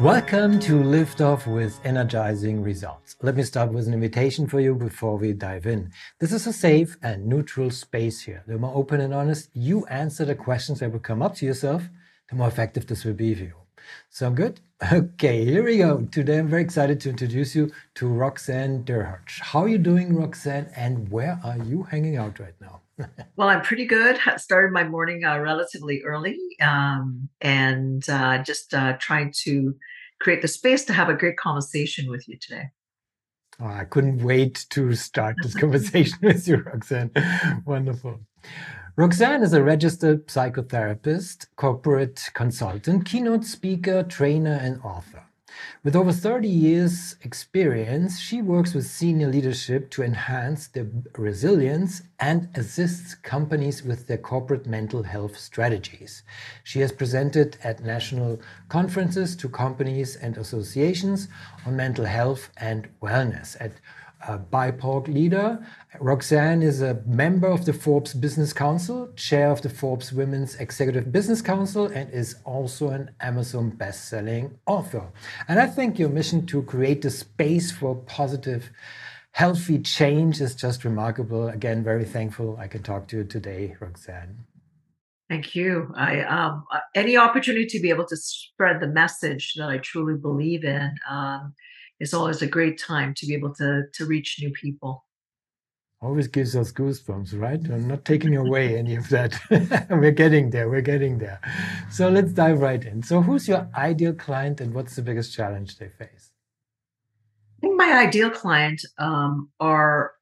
Welcome to Lift Off with Energizing Results. Let me start with an invitation for you before we dive in. This is a safe and neutral space here. The more open and honest you answer the questions that will come up to yourself, the more effective this will be for you. Sound good? Okay, here we go. Today I'm very excited to introduce you to Roxanne Derhodge. How are you doing, Roxanne, and where are you hanging out right now? Well, I'm pretty good. I started my morning uh, relatively early um, and uh, just uh, trying to create the space to have a great conversation with you today. Oh, I couldn't wait to start this conversation with you, Roxanne. Wonderful. Roxanne is a registered psychotherapist, corporate consultant, keynote speaker, trainer, and author. With over 30 years' experience, she works with senior leadership to enhance their resilience and assists companies with their corporate mental health strategies. She has presented at national conferences to companies and associations on mental health and wellness. At a BIPOC leader. Roxanne is a member of the Forbes Business Council, chair of the Forbes Women's Executive Business Council, and is also an Amazon best-selling author. And I think your mission to create a space for positive, healthy change is just remarkable. Again, very thankful I can talk to you today, Roxanne. Thank you. I um, uh, any opportunity to be able to spread the message that I truly believe in. Um, is always a great time to be able to to reach new people. Always gives us goosebumps right? I'm not taking away any of that. We're getting there we're getting there. So let's dive right in. So who's your ideal client and what's the biggest challenge they face? I think my ideal client um, are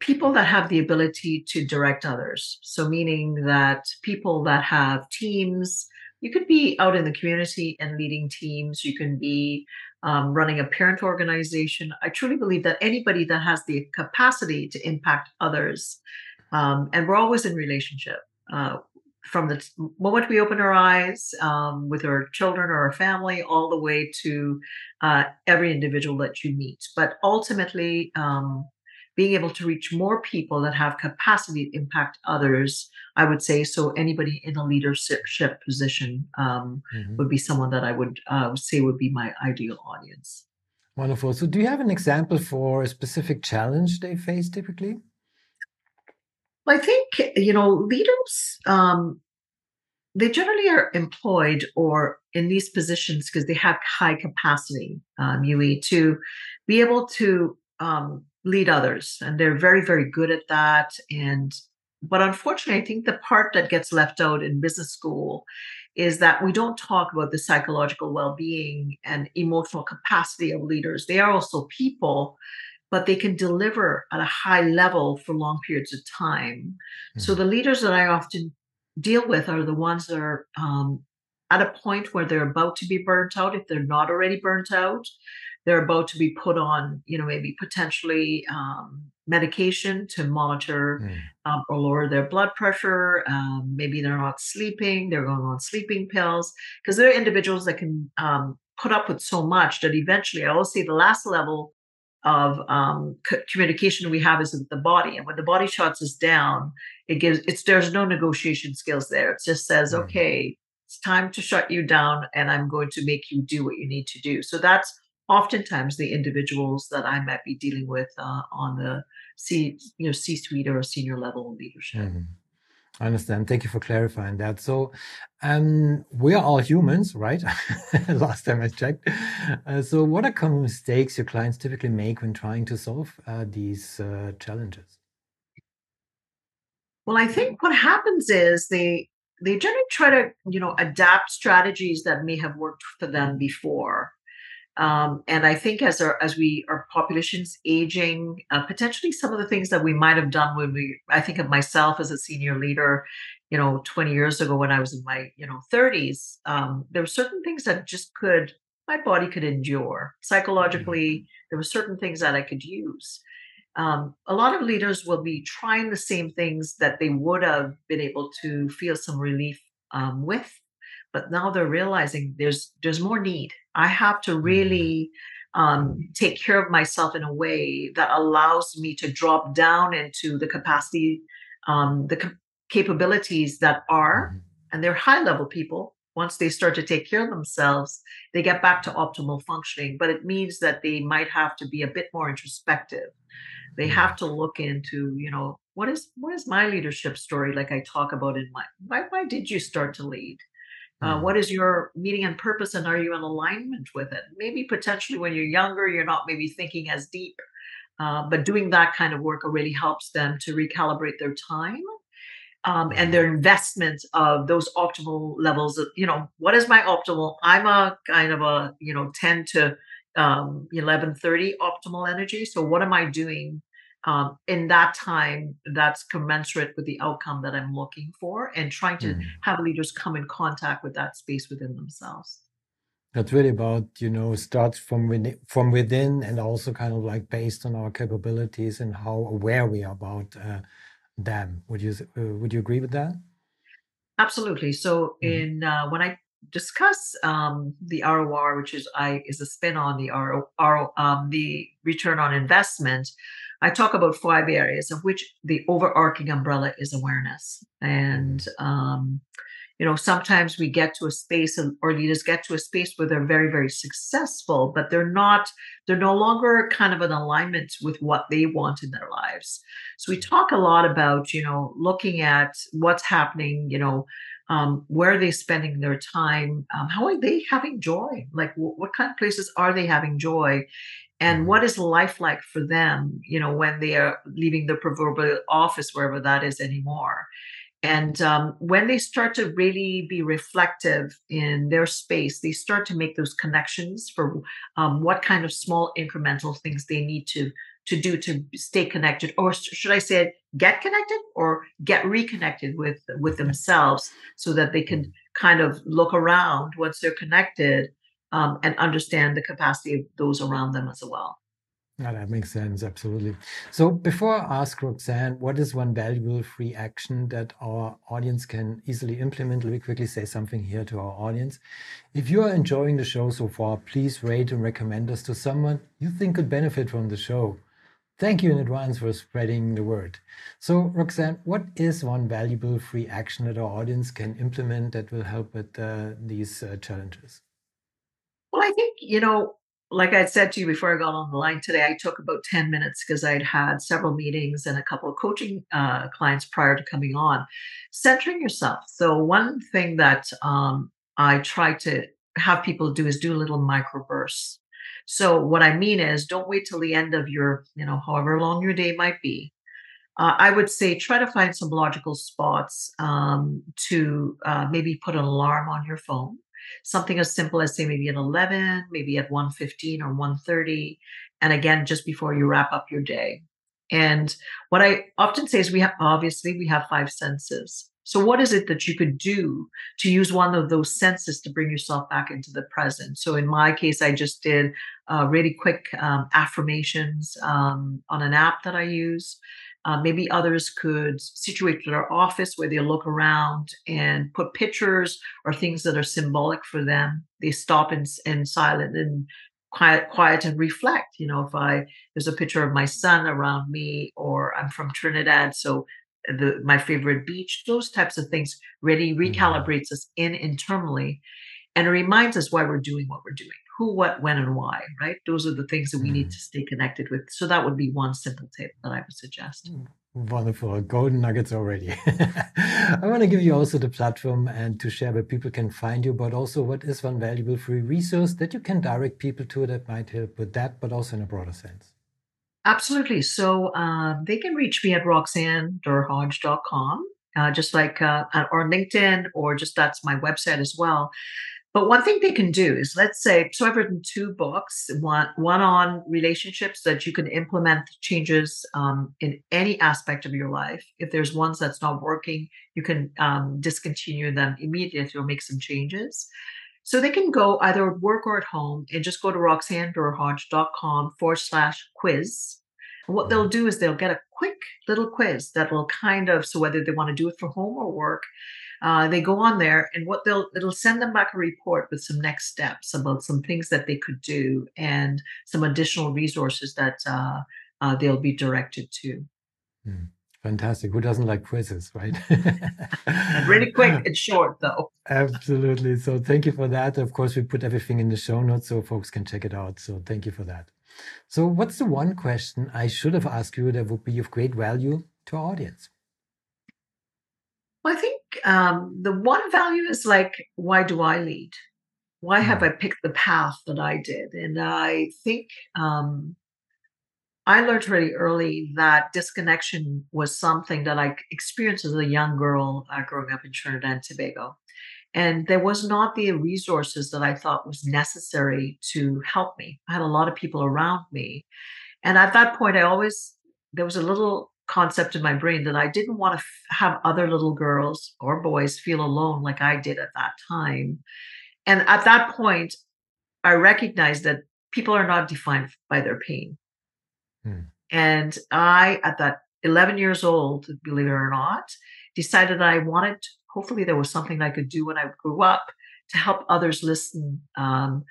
people that have the ability to direct others. So meaning that people that have teams you could be out in the community and leading teams. You can be um, running a parent organization. I truly believe that anybody that has the capacity to impact others, um, and we're always in relationship. Uh, from the moment we open our eyes um, with our children or our family, all the way to uh, every individual that you meet. But ultimately, um, being able to reach more people that have capacity to impact others i would say so anybody in a leadership position um, mm-hmm. would be someone that i would uh, say would be my ideal audience. Wonderful. So do you have an example for a specific challenge they face typically? Well, i think you know leaders um, they generally are employed or in these positions because they have high capacity um, Uwe to be able to um, lead others and they're very very good at that and but unfortunately i think the part that gets left out in business school is that we don't talk about the psychological well-being and emotional capacity of leaders they are also people but they can deliver at a high level for long periods of time mm-hmm. so the leaders that i often deal with are the ones that are um, at a point where they're about to be burnt out if they're not already burnt out they're about to be put on, you know, maybe potentially um, medication to monitor mm. um, or lower their blood pressure. Um, maybe they're not sleeping, they're going on sleeping pills because there are individuals that can um, put up with so much that eventually, I always say the last level of um, c- communication we have is with the body, and when the body shuts us down, it gives it's there's no negotiation skills there. It just says, mm. okay, it's time to shut you down, and I'm going to make you do what you need to do. So that's oftentimes the individuals that I might be dealing with uh, on the C, you know, C-suite or senior level leadership. Mm-hmm. I understand. Thank you for clarifying that. So, um, we are all humans, right? Last time I checked. Uh, so, what are common mistakes your clients typically make when trying to solve uh, these uh, challenges? Well, I think what happens is they they generally try to you know adapt strategies that may have worked for them before um, and I think as our as we our population's aging, uh, potentially some of the things that we might have done when we, I think of myself as a senior leader, you know, 20 years ago when I was in my you know 30s, um, there were certain things that just could my body could endure psychologically. Mm-hmm. There were certain things that I could use, um, a lot of leaders will be trying the same things that they would have been able to feel some relief um, with, but now they're realizing there's there's more need. I have to Mm. really um, take care of myself in a way that allows me to drop down into the capacity, um, the cap- capabilities that are, Mhm. and they're high level people. Once they start to take care of themselves, they get back to optimal functioning. But it means that they might have to be a bit more introspective. They have to look into, you know, what is what is my leadership story? Like I talk about in my why why did you start to lead? Uh, Mm. what is your meaning and purpose, and are you in alignment with it? Maybe potentially when you're younger, you're not maybe thinking as deep, uh, but doing that kind of work really helps them to recalibrate their time um, and their investment of those optimal levels. Of, you know, what is my optimal? I'm a kind of a you know 10 to um, 11:30 optimal energy. So what am I doing? Um, in that time that's commensurate with the outcome that I'm looking for and trying to Mm. have leaders come in contact with that space within themselves. That's really about, you know, starts from within, from within and also kind of like based on our capabilities and how aware we are about uh, them. Would you uh, would you agree with that? Absolutely. So Mhm. in uh, when I discuss um, the ROR, which is I is a spin on the RO, RO um, the return on investment, I talk about five areas of which the overarching umbrella is awareness. And um, you know, sometimes we get to a space and or leaders get to a space where they're very, very successful, but they're not, they're no longer kind of in alignment with what they want in their lives. So we talk a lot about, you know, looking at what's happening, you know, um, where are they spending their time? Um, how are they having joy? Like, wh- what kind of places are they having joy? And Mhm. what is life like for them, you know, when they are leaving the proverbial office, wherever that is anymore? And um, when they start to really be reflective in their space, they start to make those connections for um, what kind of small incremental things they need to to do to stay connected, or should I say, get connected or get reconnected with with themselves, so that they can kind of look around once they're connected um, and understand the capacity of those around them as well. Yeah, that makes sense. Absolutely. So before I ask Roxanne, what is one valuable free action that our audience can easily implement? Let me quickly say something here to our audience. If you are enjoying the show so far, please rate and recommend us to someone you think could benefit from the show. Thank you in advance for spreading the word. So, Roxanne, what is one valuable free action that our audience can implement that will help with uh, these uh, challenges? Well, I think, you know, like I said to you before I got on the line today, I took about 10 minutes because I'd had several meetings and a couple of coaching uh, clients prior to coming on. Centering yourself. So, one thing that um, I try to have people do is do a little microbursts. So, what I mean is, don't wait till the end of your, you know, however long your day might be. Uh, I would say try to find some logical spots um, to uh, maybe put an alarm on your phone. Something as simple as say maybe at 11 maybe at one fifteen or one thirty, and again just before you wrap up your day. And what i often say is we have obviously we have five senses so what is it that you could do to use one of those senses to bring yourself back into the present so in my case i just did uh, really quick um, affirmations um, on an app that i use uh, maybe others could situate their office where they look around and put pictures or things that are symbolic for them. They stop in, in silent and quiet, quiet and reflect. You know, if I there's a picture of my son around me, or I'm from Trinidad, so the my favorite beach. Those types of things really Mhm. recalibrates us in internally, and it reminds us why we're doing what we're doing. Who, what, when, and why, right? Those are the things that we need Mhm. to stay connected with. So that would be one simple tip that I would suggest. Wonderful. Golden nuggets already. I want to give you also the platform and to share where people can find you, but also what is one valuable free resource that you can direct people to that might help with that, but also in a broader sense. Absolutely. So um, they can reach me at roxannederhodge.com, uh, just like, uh, uh, or LinkedIn, or just that's my website as well. But one thing they can do is, let's say, so I've written two books, one one on relationships that you can implement changes um, in any aspect of your life. If there's ones that's not working, you can um, discontinue them immediately or make some changes. So they can go either at work or at home and just go to roxannederhodge.com forward slash quiz. And what they'll do is they'll get a quick little quiz that will kind of so whether they want to do it for home or work, uh, they go on there and what they'll it'll send them back a report with some next steps about some things that they could do and some additional resources that uh, uh, they'll be directed to. Hmm. Fantastic. Who doesn't like quizzes, right? really quick and short, though. Absolutely. So, thank you for that. Of course, we put everything in the show notes so folks can check it out. So, thank you for that. So, what's the one question I should have asked you that would be of great value to our audience? Well, I think um, the one value is like, why do I lead? Why have hmm. I picked the path that I did? And I think um, I learned really early that disconnection was something that I experienced as a young girl uh, growing up in Trinidad and Tobago. And there was not the resources that I thought was necessary to help me. I had a lot of people around me. And at that point, I always, there was a little concept in my brain that I didn't want to f- have other little girls or boys feel alone like I did at that time. And at that point, I recognized that people are not defined by their pain. Hmm. And I, at that 11 years old, believe it or not, decided that I wanted, hopefully, there was something I could do when I grew up to help others listen um,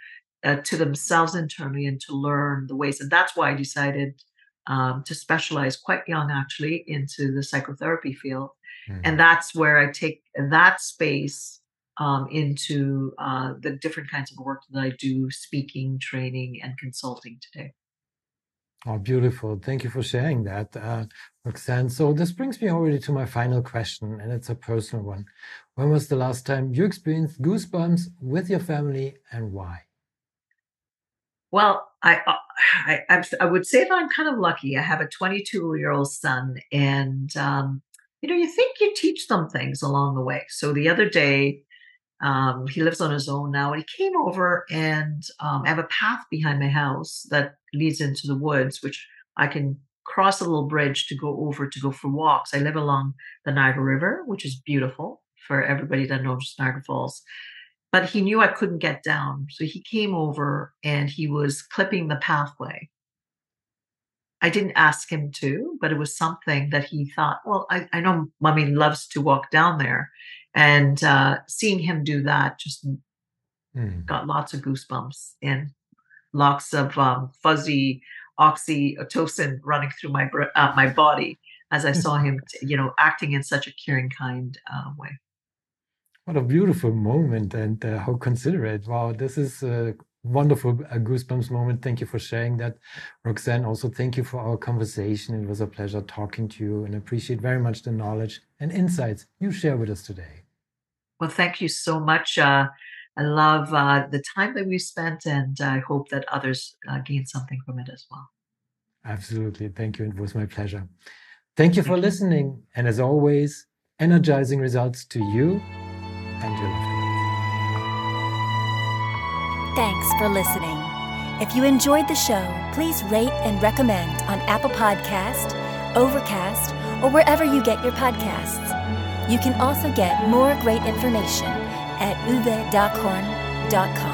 uh, to themselves internally and to learn the ways. And that's why I decided um, to specialize quite young, actually, into the psychotherapy field. Hmm. And that's where I take that space um, into uh, the different kinds of work that I do, speaking, training, and consulting today. Oh, beautiful. Thank you for sharing that, uh, Roxanne. So this brings me already to my final question, and it's a personal one. When was the last time you experienced goosebumps with your family and why? Well, I, uh, I, I would say that I'm kind of lucky. I have a 22 year old son, and um, you know, you think you teach them things along the way. So the other day, um, he lives on his own now, and he came over, and um, I have a path behind my house that leads into the woods, which I can cross a little bridge to go over to go for walks. I live along the Niagara River, which is beautiful for everybody that knows Niagara Falls. But he knew I couldn't get down, so he came over and he was clipping the pathway. I didn't ask him to, but it was something that he thought, well, I, I know mommy loves to walk down there and uh, seeing him do that just mm. got lots of goosebumps and lots of um, fuzzy oxytocin running through my uh, my body as I saw him, you know, acting in such a caring, kind uh, way. What a beautiful moment and uh, how considerate! Wow, this is a wonderful uh, goosebumps moment. Thank you for sharing that, Roxanne. Also, thank you for our conversation. It was a pleasure talking to you, and appreciate very much the knowledge and insights you share with us today. Well, thank you so much. Uh, I love uh, the time that we spent, and I hope that others uh, gain something from it as well. Absolutely. Thank you. It was my pleasure. Thank you for listening. And as always, energizing results to you and your loved ones. Thanks for listening. If you enjoyed the show, please rate and recommend on Apple Podcast, Overcast, or wherever you get your podcasts. You can also get more great information at uwedockhorn.com.